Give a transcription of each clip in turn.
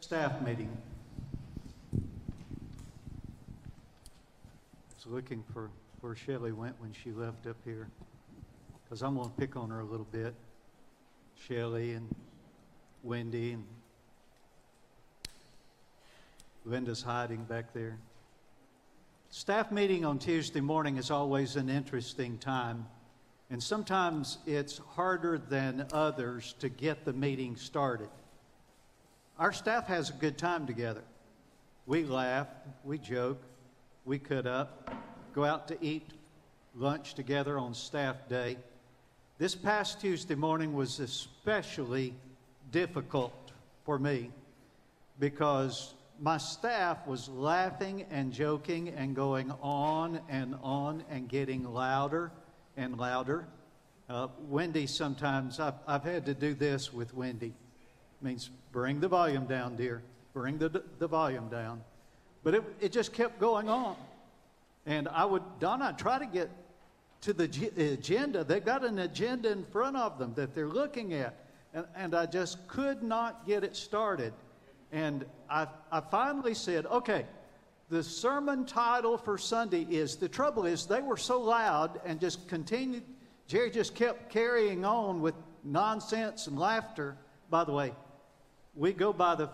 staff meeting. I was looking for where Shelley went when she left up here, because I'm going to pick on her a little bit. Shelley and Wendy and Linda's hiding back there. Staff meeting on Tuesday morning is always an interesting time, and sometimes it's harder than others to get the meeting started. Our staff has a good time together. We laugh, we joke, we cut up, go out to eat lunch together on staff day. This past Tuesday morning was especially difficult for me because my staff was laughing and joking and going on and on and getting louder and louder. Uh, Wendy, sometimes I've, I've had to do this with Wendy. Means bring the volume down, dear. Bring the, the volume down. But it, it just kept going on. And I would, Donna, try to get to the agenda. They've got an agenda in front of them that they're looking at. And, and I just could not get it started. And I, I finally said, okay, the sermon title for Sunday is The Trouble is They Were So Loud and just continued. Jerry just kept carrying on with nonsense and laughter. By the way, we go by the,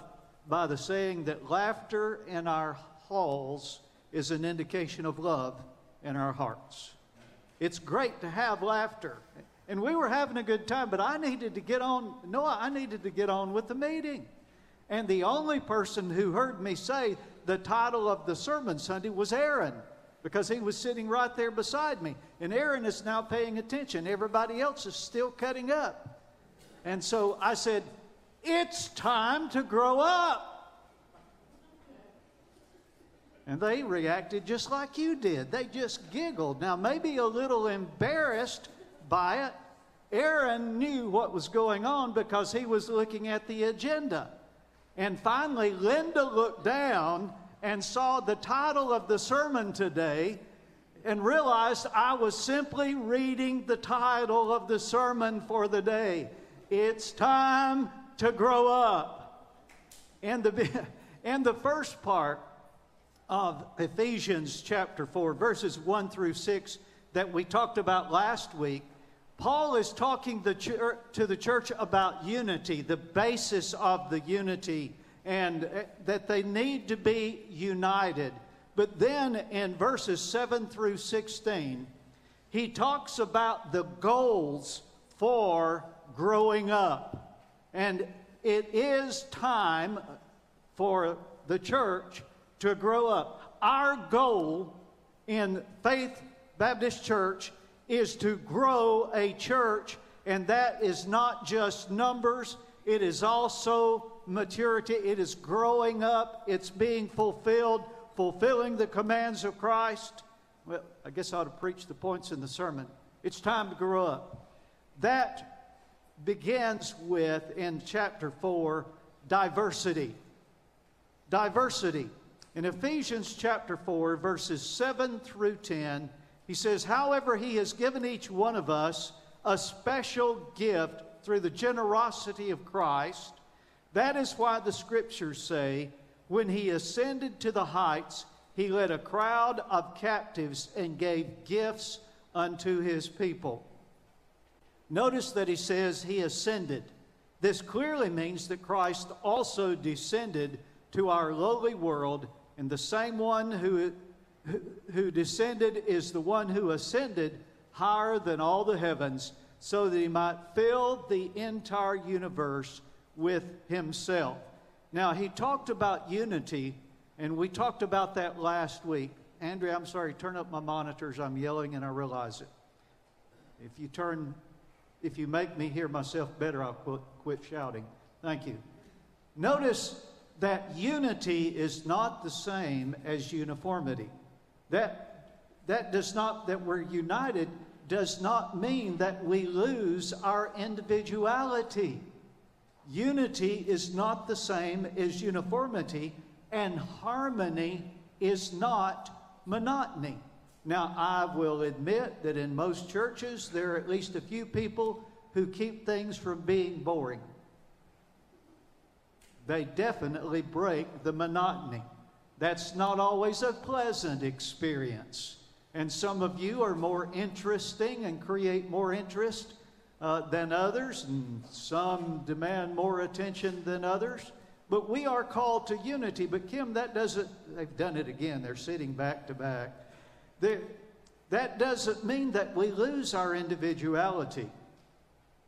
by the saying that laughter in our halls is an indication of love in our hearts. It's great to have laughter. And we were having a good time, but I needed to get on, Noah, I needed to get on with the meeting. And the only person who heard me say the title of the sermon Sunday was Aaron because he was sitting right there beside me. And Aaron is now paying attention. Everybody else is still cutting up. And so I said, It's time to grow up. And they reacted just like you did. They just giggled. Now, maybe a little embarrassed by it. Aaron knew what was going on because he was looking at the agenda. And finally, Linda looked down and saw the title of the sermon today and realized I was simply reading the title of the sermon for the day. It's time to grow up. And the, and the first part of Ephesians chapter 4, verses 1 through 6, that we talked about last week, Paul is talking the church, to the church about unity, the basis of the unity, and uh, that they need to be united. But then in verses 7 through 16, he talks about the goals for growing up. And it is time for the church to grow up. Our goal in Faith Baptist Church is to grow a church, and that is not just numbers, it is also maturity, it is growing up, it's being fulfilled, fulfilling the commands of Christ. Well, I guess I ought to preach the points in the sermon. It's time to grow up. That begins with, in chapter 4, diversity. Diversity. In Ephesians chapter 4, verses 7 through 10, he says, However, he has given each one of us a special gift through the generosity of Christ. That is why the scriptures say, When he ascended to the heights, he led a crowd of captives and gave gifts unto his people. Notice that he says he ascended. This clearly means that Christ also descended to our lowly world, and the same one who who descended is the one who ascended higher than all the heavens so that he might fill the entire universe with himself. Now, he talked about unity, and we talked about that last week. Andrea, I'm sorry, turn up my monitors. I'm yelling and I realize it. If you turn, if you make me hear myself better, I'll quit, quit shouting. Thank you. Notice that unity is not the same as uniformity. That, that does not, that we're united does not mean that we lose our individuality. Unity is not the same as uniformity, and harmony is not monotony. Now, I will admit that in most churches, there are at least a few people who keep things from being boring. they definitely break the monotony. That's not always a pleasant experience. And some of you are more interesting and create more interest uh, than others, and some demand more attention than others. But we are called to unity. But Kim, that doesn't, they've done it again. They're sitting back to back. That doesn't mean that we lose our individuality.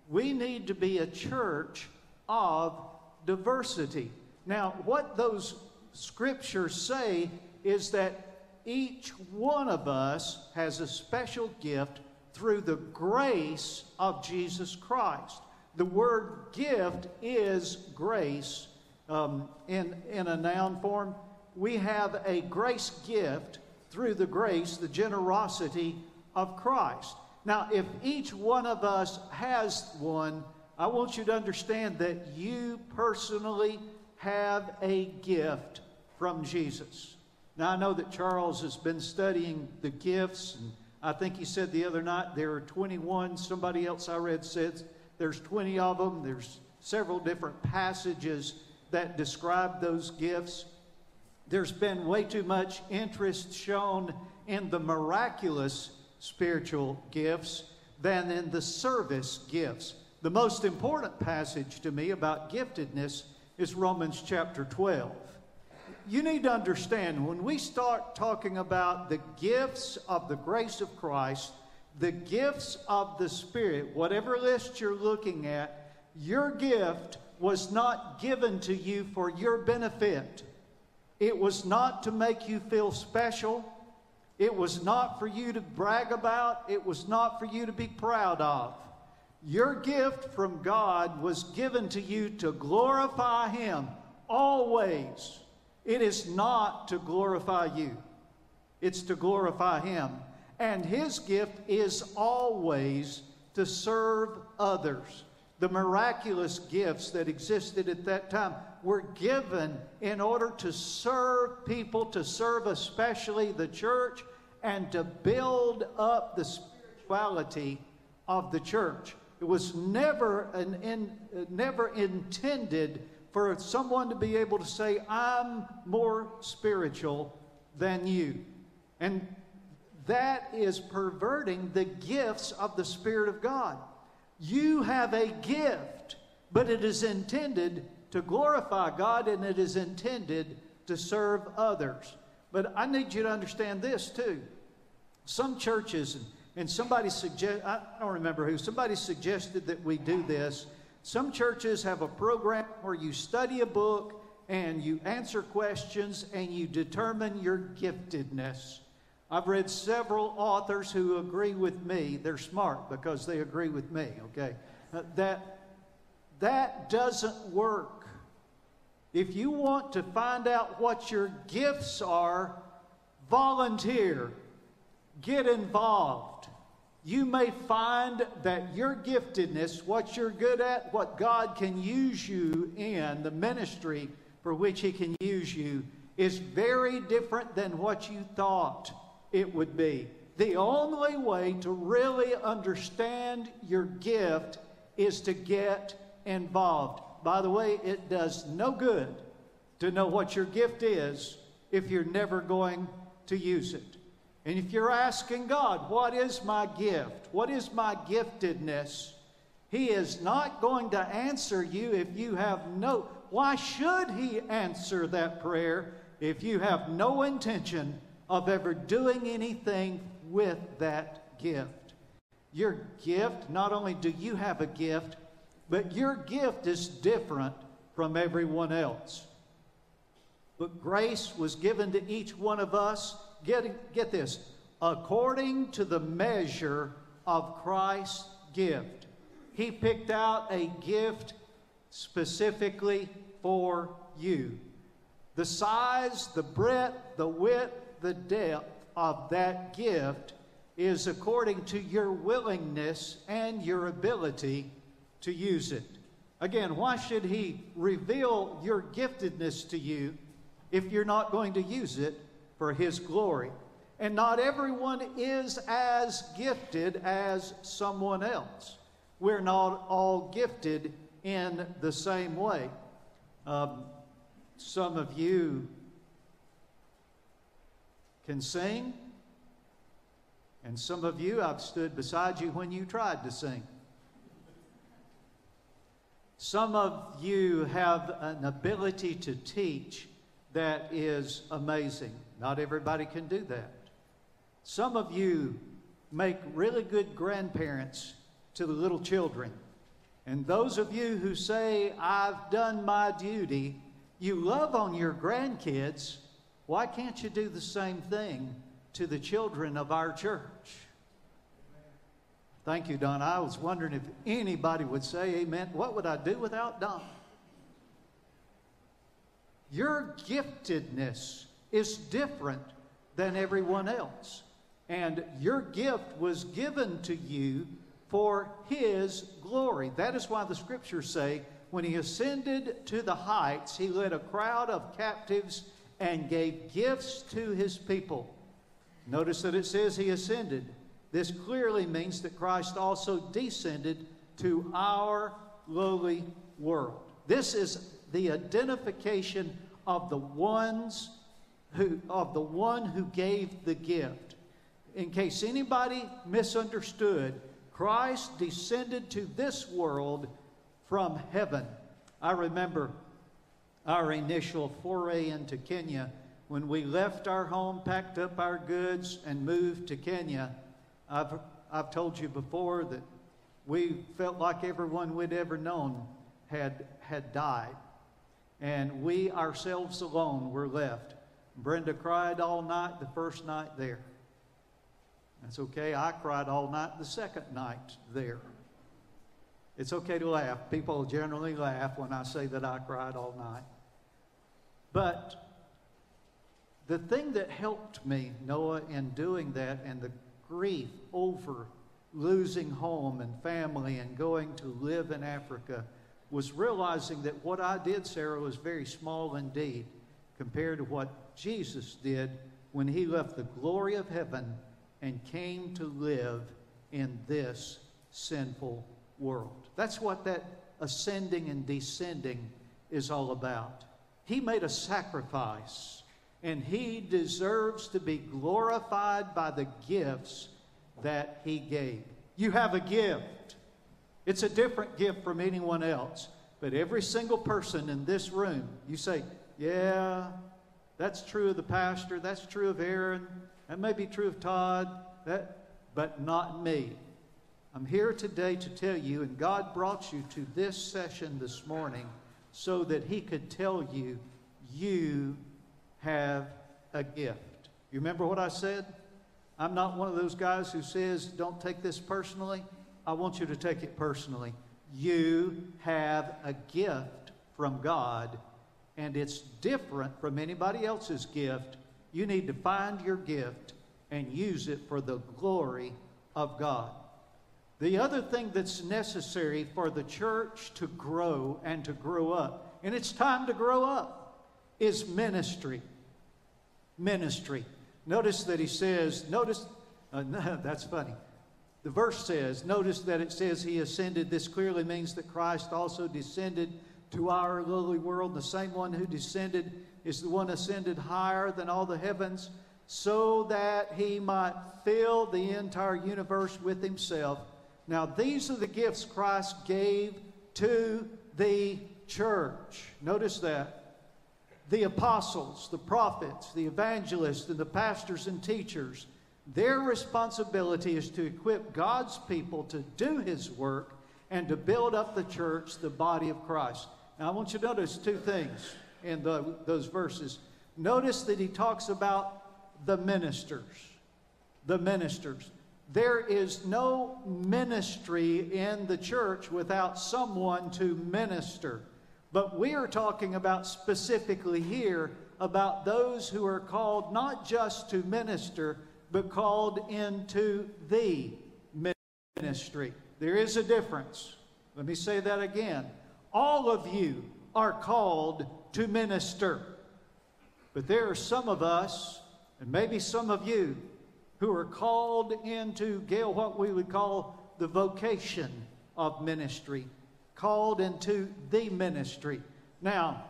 We need to be a church of diversity. Now, what those scriptures say is that each one of us has a special gift through the grace of Jesus Christ. The word gift is grace um, in, in a noun form. We have a grace gift through the grace, the generosity of Christ. Now, if each one of us has one, I want you to understand that you personally have a gift from Jesus. Now, I know that Charles has been studying the gifts, and I think he said the other night there are 21. Somebody else I read said there's 20 of them. There's several different passages that describe those gifts. There's been way too much interest shown in the miraculous spiritual gifts than in the service gifts. The most important passage to me about giftedness is Romans chapter 12 you need to understand when we start talking about the gifts of the grace of Christ, the gifts of the Spirit, whatever list you're looking at, your gift was not given to you for your benefit. It was not to make you feel special. It was not for you to brag about. It was not for you to be proud of. Your gift from God was given to you to glorify Him always it is not to glorify you, it's to glorify Him. And His gift is always to serve others. The miraculous gifts that existed at that time were given in order to serve people, to serve especially the church, and to build up the spirituality of the church. It was never, an, in, never intended for someone to be able to say, I'm more spiritual than you. And that is perverting the gifts of the Spirit of God. You have a gift, but it is intended to glorify God and it is intended to serve others. But I need you to understand this too. Some churches, and somebody suggest I don't remember who, somebody suggested that we do this some churches have a program where you study a book and you answer questions and you determine your giftedness. I've read several authors who agree with me. They're smart because they agree with me, okay? Uh, that that doesn't work. If you want to find out what your gifts are, volunteer. Get involved you may find that your giftedness, what you're good at, what God can use you in, the ministry for which He can use you, is very different than what you thought it would be. The only way to really understand your gift is to get involved. By the way, it does no good to know what your gift is if you're never going to use it. And if you're asking God, what is my gift? What is my giftedness? He is not going to answer you if you have no. Why should He answer that prayer if you have no intention of ever doing anything with that gift? Your gift, not only do you have a gift, but your gift is different from everyone else. But grace was given to each one of us get, get this, according to the measure of Christ's gift. He picked out a gift specifically for you. The size, the breadth, the width, the depth of that gift is according to your willingness and your ability to use it. Again, why should He reveal your giftedness to you if you're not going to use it for His glory. And not everyone is as gifted as someone else. We're not all gifted in the same way. Um, some of you can sing, and some of you, I've stood beside you when you tried to sing. Some of you have an ability to teach that is amazing. Not everybody can do that. Some of you make really good grandparents to the little children. And those of you who say, I've done my duty, you love on your grandkids. Why can't you do the same thing to the children of our church? Thank you, Don. I was wondering if anybody would say amen. What would I do without Don? Your giftedness is different than everyone else. And your gift was given to you for his glory. That is why the scriptures say, when he ascended to the heights, he led a crowd of captives and gave gifts to his people. Notice that it says he ascended. This clearly means that Christ also descended to our lowly world. This is the identification of the ones who of the one who gave the gift. In case anybody misunderstood, Christ descended to this world from heaven. I remember our initial foray into Kenya when we left our home, packed up our goods, and moved to Kenya. I've, I've told you before that we felt like everyone we'd ever known had, had died. And we ourselves alone were left. Brenda cried all night the first night there. That's okay. I cried all night the second night there. It's okay to laugh. People generally laugh when I say that I cried all night. But the thing that helped me, Noah, in doing that and the grief over losing home and family and going to live in Africa was realizing that what I did, Sarah, was very small indeed compared to what Jesus did when he left the glory of heaven and came to live in this sinful world. That's what that ascending and descending is all about. He made a sacrifice and he deserves to be glorified by the gifts that he gave. You have a gift. It's a different gift from anyone else. But every single person in this room, you say, Yeah, that's true of the pastor, that's true of Aaron, that may be true of Todd, that, but not me. I'm here today to tell you, and God brought you to this session this morning so that He could tell you, you have a gift. You remember what I said? I'm not one of those guys who says, don't take this personally. I want you to take it personally. You have a gift from God, and it's different from anybody else's gift. You need to find your gift and use it for the glory of God. The other thing that's necessary for the church to grow and to grow up, and it's time to grow up, is ministry ministry. Notice that he says, notice, uh, no, that's funny. The verse says, notice that it says he ascended. This clearly means that Christ also descended to our lowly world. The same one who descended is the one ascended higher than all the heavens, so that he might fill the entire universe with himself. Now, these are the gifts Christ gave to the church. Notice that the apostles, the prophets, the evangelists, and the pastors and teachers, their responsibility is to equip God's people to do His work and to build up the church, the body of Christ. Now, I want you to notice two things in the, those verses. Notice that he talks about the ministers. The ministers. There is no ministry in the church without someone to minister. But we are talking about specifically here about those who are called not just to minister, but called into the ministry. There is a difference. Let me say that again. All of you are called to minister. But there are some of us, and maybe some of you, who are called into, Gail, what we would call the vocation of ministry called into the ministry. Now,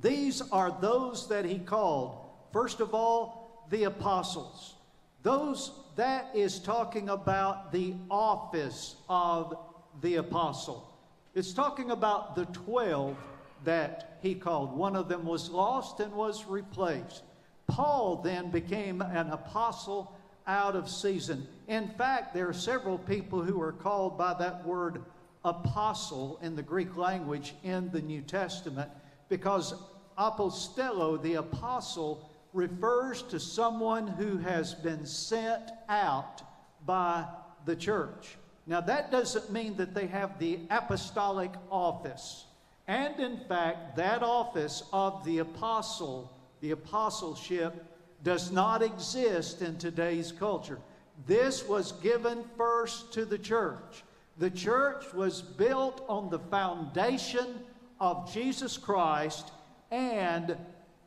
These are those that he called. First of all, the apostles. Those that is talking about the office of the apostle. It's talking about the 12 that he called. One of them was lost and was replaced. Paul then became an apostle out of season. In fact, there are several people who are called by that word apostle in the Greek language in the New Testament because apostello, the apostle, refers to someone who has been sent out by the church. Now, that doesn't mean that they have the apostolic office. And in fact, that office of the apostle, the apostleship, does not exist in today's culture. This was given first to the church. The church was built on the foundation of Jesus Christ, and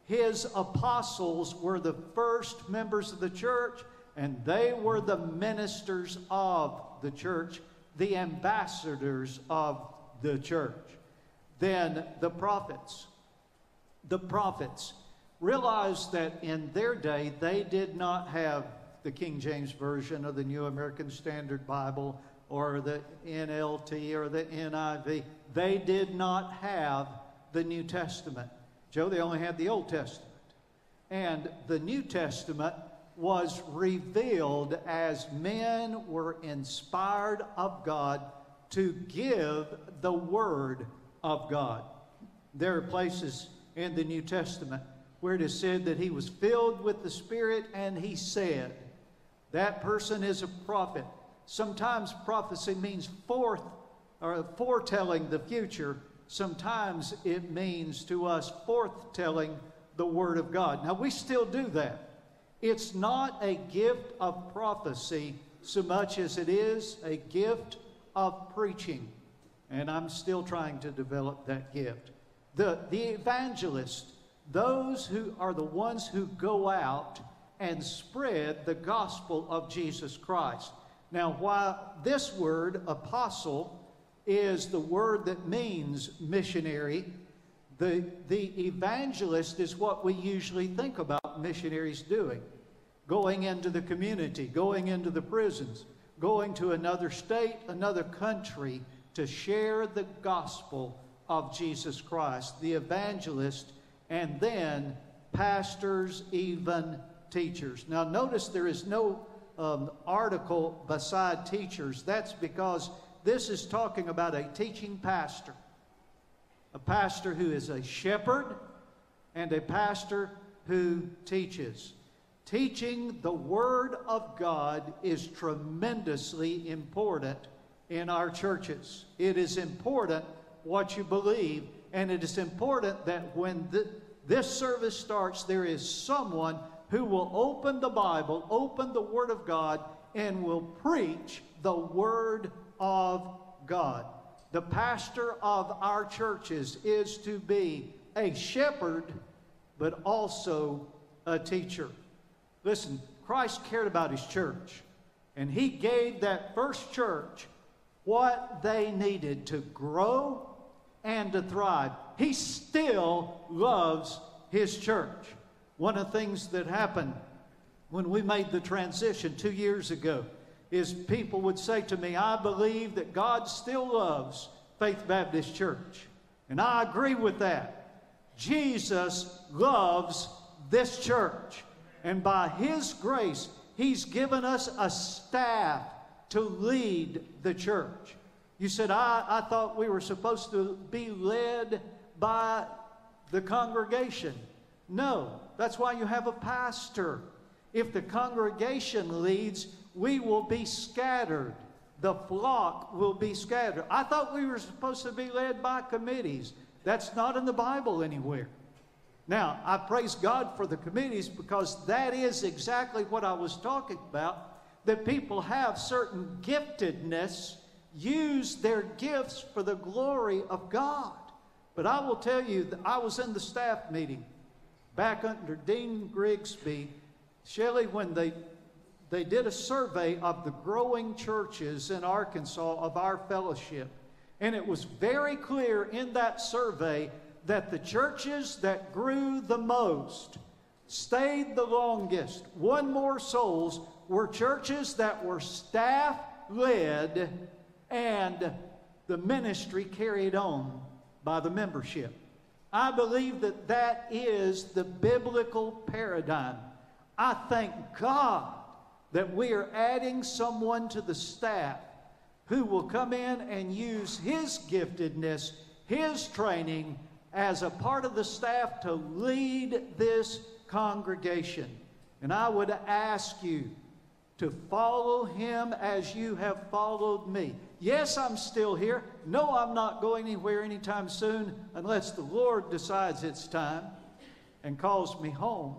his apostles were the first members of the church, and they were the ministers of the church, the ambassadors of the church. Then the prophets. The prophets realized that in their day they did not have the King James Version of the New American Standard Bible or the NLT or the NIV. They did not have the New Testament. Joe, they only had the Old Testament. And the New Testament was revealed as men were inspired of God to give the Word of God. There are places in the New Testament where it is said that he was filled with the Spirit and he said, that person is a prophet. Sometimes prophecy means forth or foretelling the future. Sometimes it means to us forthtelling the Word of God. Now, we still do that. It's not a gift of prophecy so much as it is a gift of preaching. And I'm still trying to develop that gift. The, the evangelist, those who are the ones who go out and spread the gospel of Jesus Christ. Now, while this word, apostle, is the word that means missionary, the, the evangelist is what we usually think about missionaries doing going into the community, going into the prisons, going to another state, another country to share the gospel of Jesus Christ, the evangelist, and then pastors, even teachers. Now, notice there is no um, article beside teachers. That's because this is talking about a teaching pastor, a pastor who is a shepherd, and a pastor who teaches. Teaching the Word of God is tremendously important in our churches. It is important what you believe, and it is important that when the, this service starts, there is someone who will open the Bible, open the Word of God, and will preach the Word of God. The pastor of our churches is to be a shepherd, but also a teacher. Listen, Christ cared about his church, and he gave that first church what they needed to grow and to thrive. He still loves his church. One of the things that happened when we made the transition two years ago is people would say to me, I believe that God still loves Faith Baptist Church. And I agree with that. Jesus loves this church. And by His grace, He's given us a staff to lead the church. You said, I, I thought we were supposed to be led by the congregation. No, that's why you have a pastor. If the congregation leads, we will be scattered. The flock will be scattered. I thought we were supposed to be led by committees. That's not in the Bible anywhere. Now, I praise God for the committees because that is exactly what I was talking about that people have certain giftedness, use their gifts for the glory of God. But I will tell you that I was in the staff meeting back under Dean Grigsby, Shelley, when they, they did a survey of the growing churches in Arkansas of our fellowship. And it was very clear in that survey that the churches that grew the most, stayed the longest, won more souls, were churches that were staff led and the ministry carried on by the membership. I believe that that is the biblical paradigm. I thank God that we are adding someone to the staff who will come in and use his giftedness, his training as a part of the staff to lead this congregation. And I would ask you to follow him as you have followed me. Yes, I'm still here. No, I'm not going anywhere anytime soon unless the Lord decides it's time and calls me home.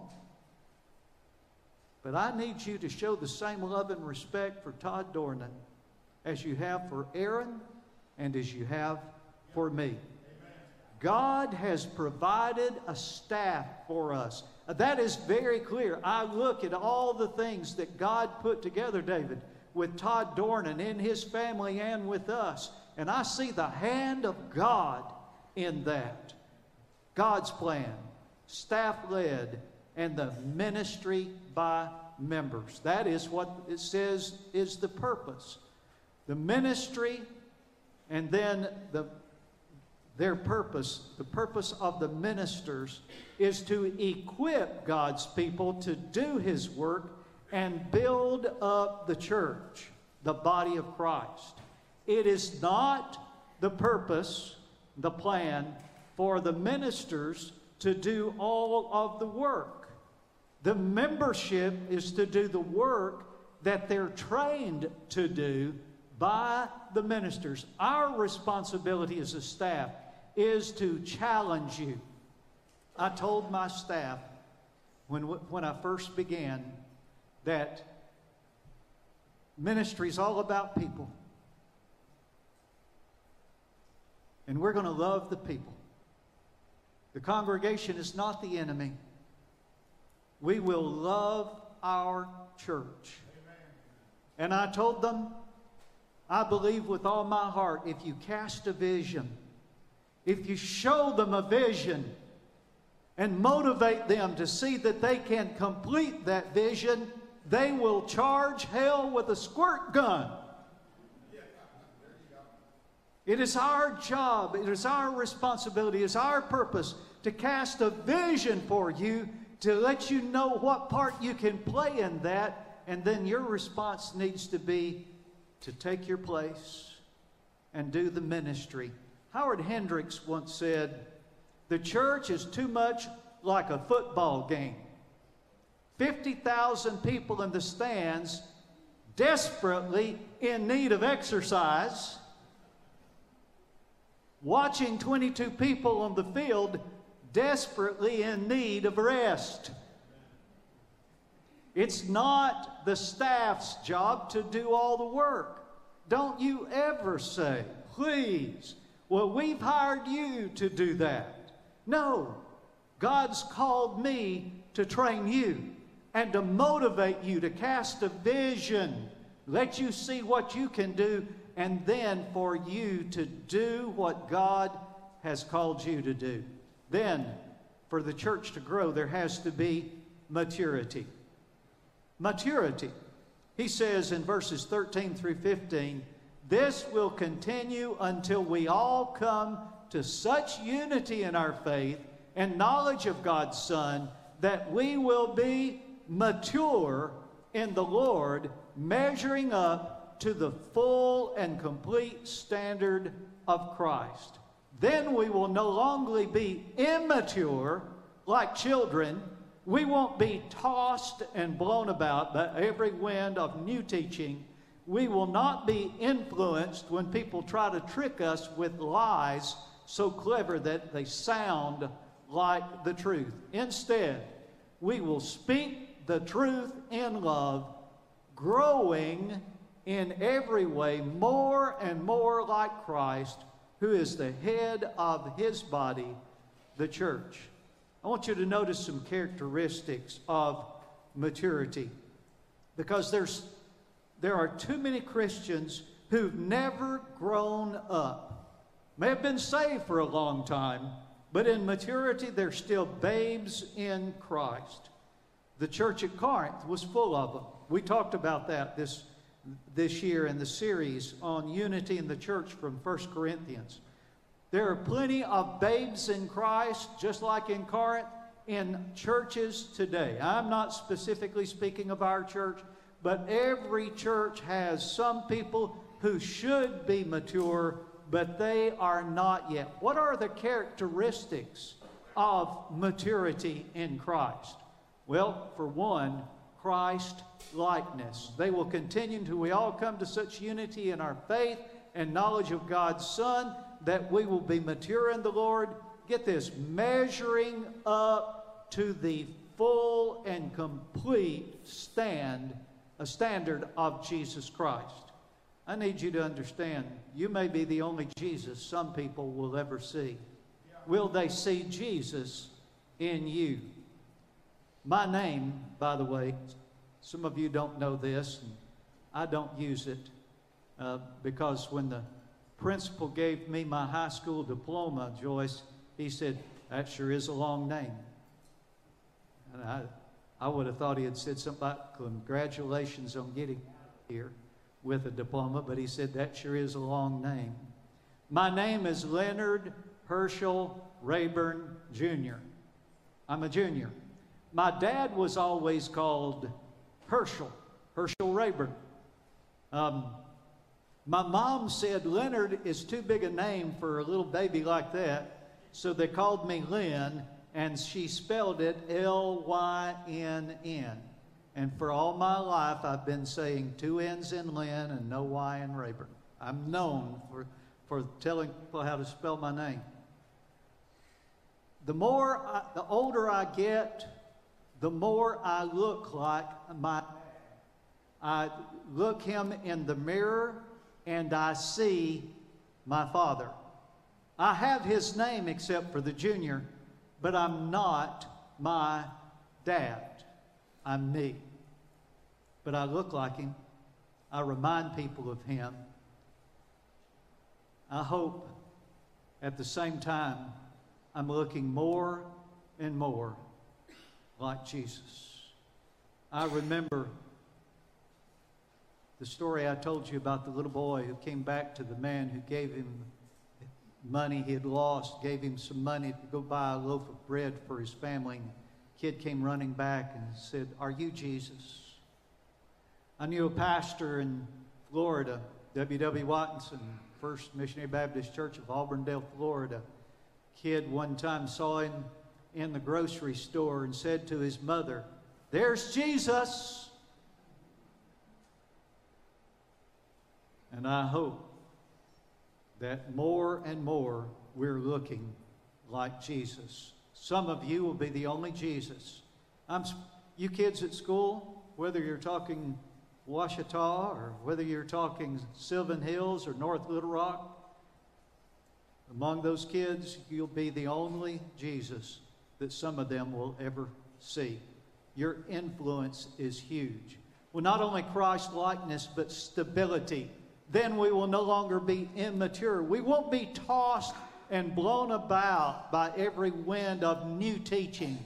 But I need you to show the same love and respect for Todd Dornan as you have for Aaron and as you have for me. God has provided a staff for us. That is very clear. I look at all the things that God put together, David, with Todd Dornan in his family and with us, and I see the hand of God in that. God's plan, staff led, and the ministry by members. That is what it says is the purpose. The ministry and then the their purpose, the purpose of the ministers, is to equip God's people to do His work and build up the church, the body of Christ. It is not the purpose, the plan for the ministers to do all of the work. The membership is to do the work that they're trained to do by the ministers. Our responsibility as a staff is to challenge you. I told my staff when, when I first began that ministry is all about people. And we're going to love the people. The congregation is not the enemy. We will love our church. Amen. And I told them, I believe with all my heart, if you cast a vision, if you show them a vision and motivate them to see that they can complete that vision, they will charge hell with a squirt gun. It is our job, it is our responsibility, it is our purpose to cast a vision for you to let you know what part you can play in that, and then your response needs to be to take your place and do the ministry Howard Hendricks once said, The church is too much like a football game. 50,000 people in the stands, desperately in need of exercise, watching 22 people on the field, desperately in need of rest. It's not the staff's job to do all the work. Don't you ever say, please, well, we've hired you to do that. No, God's called me to train you and to motivate you to cast a vision, let you see what you can do, and then for you to do what God has called you to do. Then, for the church to grow, there has to be maturity. Maturity. He says in verses 13 through 15, this will continue until we all come to such unity in our faith and knowledge of God's Son that we will be mature in the Lord, measuring up to the full and complete standard of Christ. Then we will no longer be immature like children. We won't be tossed and blown about by every wind of new teaching we will not be influenced when people try to trick us with lies so clever that they sound like the truth. Instead, we will speak the truth in love, growing in every way more and more like Christ, who is the head of his body, the church. I want you to notice some characteristics of maturity because there's there are too many Christians who've never grown up. May have been saved for a long time, But in maturity, they're still babes in Christ. The church at Corinth was full of them. We talked about that this, this year in the series on unity in the church from 1 Corinthians. There are plenty of babes in Christ, just like in Corinth, in churches today. I'm not specifically speaking of our church, but every church has some people who should be mature, but they are not yet. What are the characteristics of maturity in Christ? Well, for one, Christ likeness. They will continue until we all come to such unity in our faith and knowledge of God's Son that we will be mature in the Lord. Get this, measuring up to the full and complete stand, a standard of Jesus Christ. I need you to understand, you may be the only Jesus some people will ever see. Will they see Jesus in you? My name, by the way, some of you don't know this, and I don't use it uh, because when the principal gave me my high school diploma, Joyce, he said, That sure is a long name. And I, I would have thought he had said something about congratulations on getting here with a diploma, but he said, That sure is a long name. My name is Leonard Herschel Rayburn Jr. I'm a junior. My dad was always called Herschel, Herschel Rayburn. Um, my mom said Leonard is too big a name for a little baby like that, so they called me Lynn, and she spelled it L Y N N. And for all my life, I've been saying two N's in Lynn and no Y in Rayburn. I'm known for, for telling people how to spell my name. The more, I, the older I get, the more I look like my. I look him in the mirror and I see my father. I have his name except for the junior, but I'm not my dad. I'm me. But I look like him. I remind people of him. I hope at the same time I'm looking more and more like Jesus. I remember the story I told you about the little boy who came back to the man who gave him money he had lost, gave him some money to go buy a loaf of bread for his family. And kid came running back and said, Are you Jesus? I knew a pastor in Florida, W.W. Watson, First Missionary Baptist Church of Auburndale, Florida. Kid one time saw him in the grocery store and said to his mother, There's Jesus. And I hope that more and more we're looking like Jesus. Some of you will be the only Jesus. I'm, you kids at school, whether you're talking Ouachita or whether you're talking Sylvan Hills or North Little Rock, among those kids, you'll be the only Jesus that some of them will ever see. Your influence is huge. Well, not only Christ likeness, but stability then we will no longer be immature. We won't be tossed and blown about by every wind of new teaching,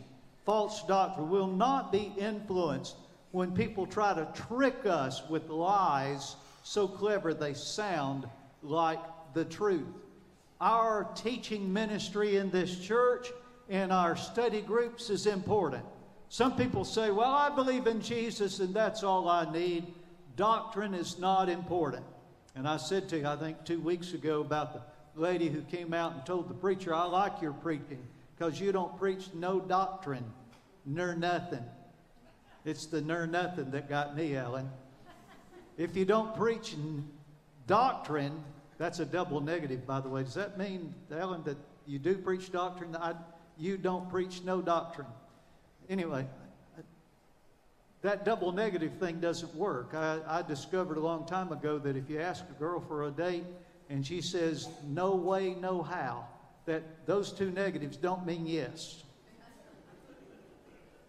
false doctrine. We'll not be influenced when people try to trick us with lies so clever they sound like the truth. Our teaching ministry in this church and our study groups is important. Some people say, Well, I believe in Jesus and that's all I need. Doctrine is not important. And I said to you, I think two weeks ago, about the lady who came out and told the preacher, I like your preaching because you don't preach no doctrine, nor nothing. It's the nor nothing that got me, Ellen. If you don't preach doctrine, that's a double negative, by the way. Does that mean, Ellen, that you do preach doctrine? I, you don't preach no doctrine. Anyway, that double negative thing doesn't work. I, I, discovered a long time ago that if you ask a girl for a date and she says no way, no how, that those two negatives don't mean yes.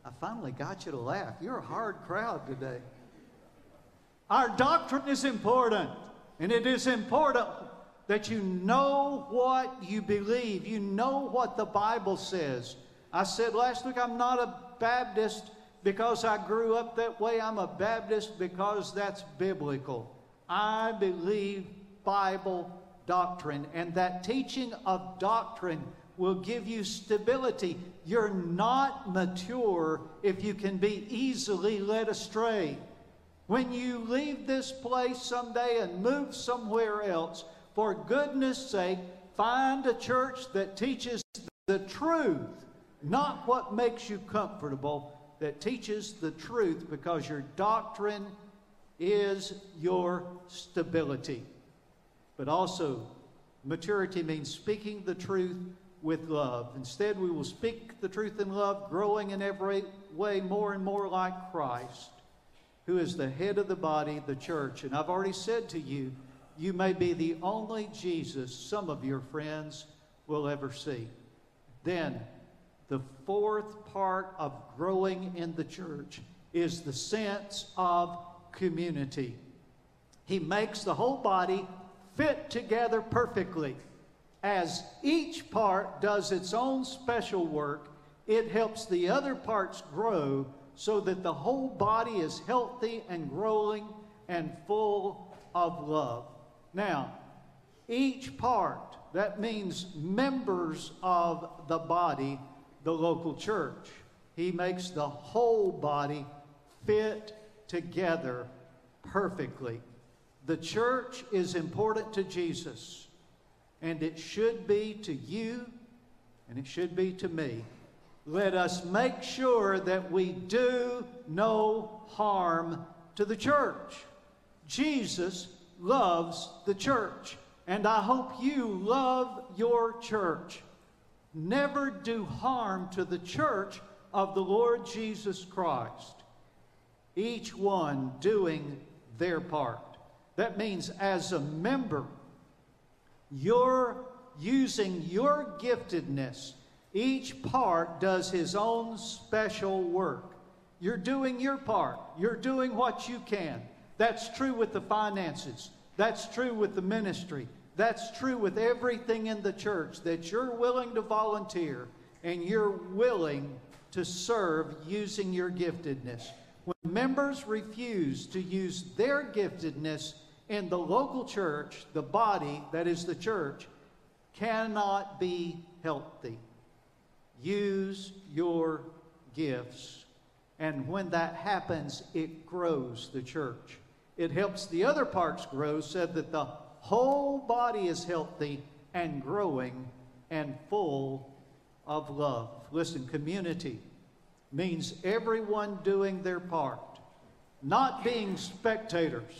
I finally got you to laugh. You're a hard crowd today. Our doctrine is important, and it is important that you know what you believe, you know what the Bible says. I said last week, I'm not a Baptist because I grew up that way. I'm a Baptist because that's biblical. I believe Bible doctrine, and that teaching of doctrine will give you stability. You're not mature if you can be easily led astray. When you leave this place someday and move somewhere else, for goodness sake, find a church that teaches the truth, not what makes you comfortable, that teaches the truth because your doctrine is your stability. But also, maturity means speaking the truth with love. Instead, we will speak the truth in love, growing in every way more and more like Christ, who is the head of the body, the church. And I've already said to you, you may be the only Jesus some of your friends will ever see. Then, the fourth part of growing in the church is the sense of community. He makes the whole body fit together perfectly. As each part does its own special work, it helps the other parts grow so that the whole body is healthy and growing and full of love. Now, each part, that means members of the body, the local church. He makes the whole body fit together perfectly. The church is important to Jesus, and it should be to you, and it should be to me. Let us make sure that we do no harm to the church. Jesus loves the church. And I hope you love your church. Never do harm to the church of the Lord Jesus Christ. Each one doing their part. That means as a member, you're using your giftedness. Each part does his own special work. You're doing your part. You're doing what you can. That's true with the finances. That's true with the ministry. That's true with everything in the church that you're willing to volunteer and you're willing to serve using your giftedness. When members refuse to use their giftedness in the local church, the body that is the church cannot be healthy. Use your gifts. And when that happens, it grows the church. It helps the other parts grow so that the whole body is healthy and growing and full of love. Listen, community means everyone doing their part, not being spectators.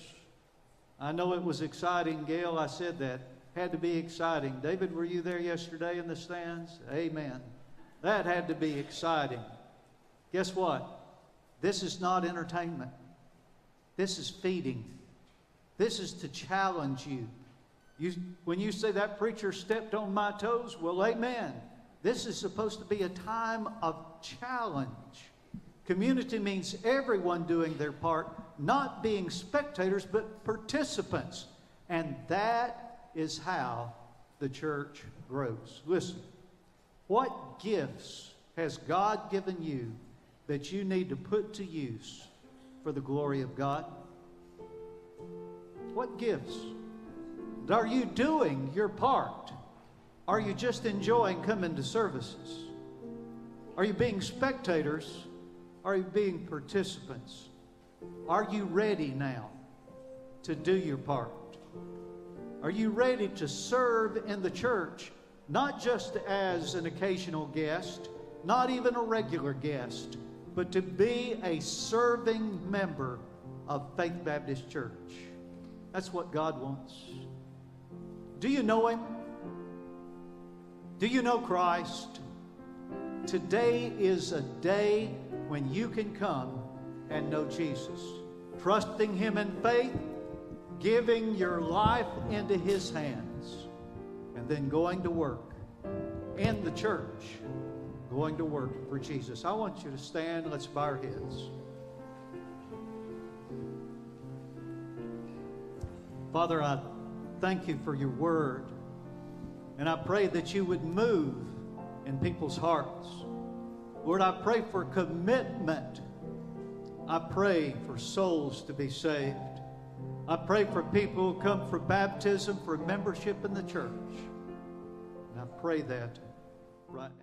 I know it was exciting, Gail. I said that. Had to be exciting. David, were you there yesterday in the stands? Amen. That had to be exciting. Guess what? This is not entertainment. This is feeding. This is to challenge you. you. When you say that preacher stepped on my toes, well, amen. This is supposed to be a time of challenge. Community means everyone doing their part, not being spectators, but participants. And that is how the church grows. Listen, what gifts has God given you that you need to put to use for the glory of God? What gifts? Are you doing your part? Are you just enjoying coming to services? Are you being spectators? Are you being participants? Are you ready now to do your part? Are you ready to serve in the church, not just as an occasional guest, not even a regular guest, but to be a serving member of Faith Baptist Church. That's what God wants. Do you know Him? Do you know Christ? Today is a day when you can come and know Jesus, trusting Him in faith, giving your life into His hands, and then going to work in the church going to work for Jesus. I want you to stand. Let's bow our heads. Father, I thank you for your word. And I pray that you would move in people's hearts. Lord, I pray for commitment. I pray for souls to be saved. I pray for people who come for baptism, for membership in the church. And I pray that right now.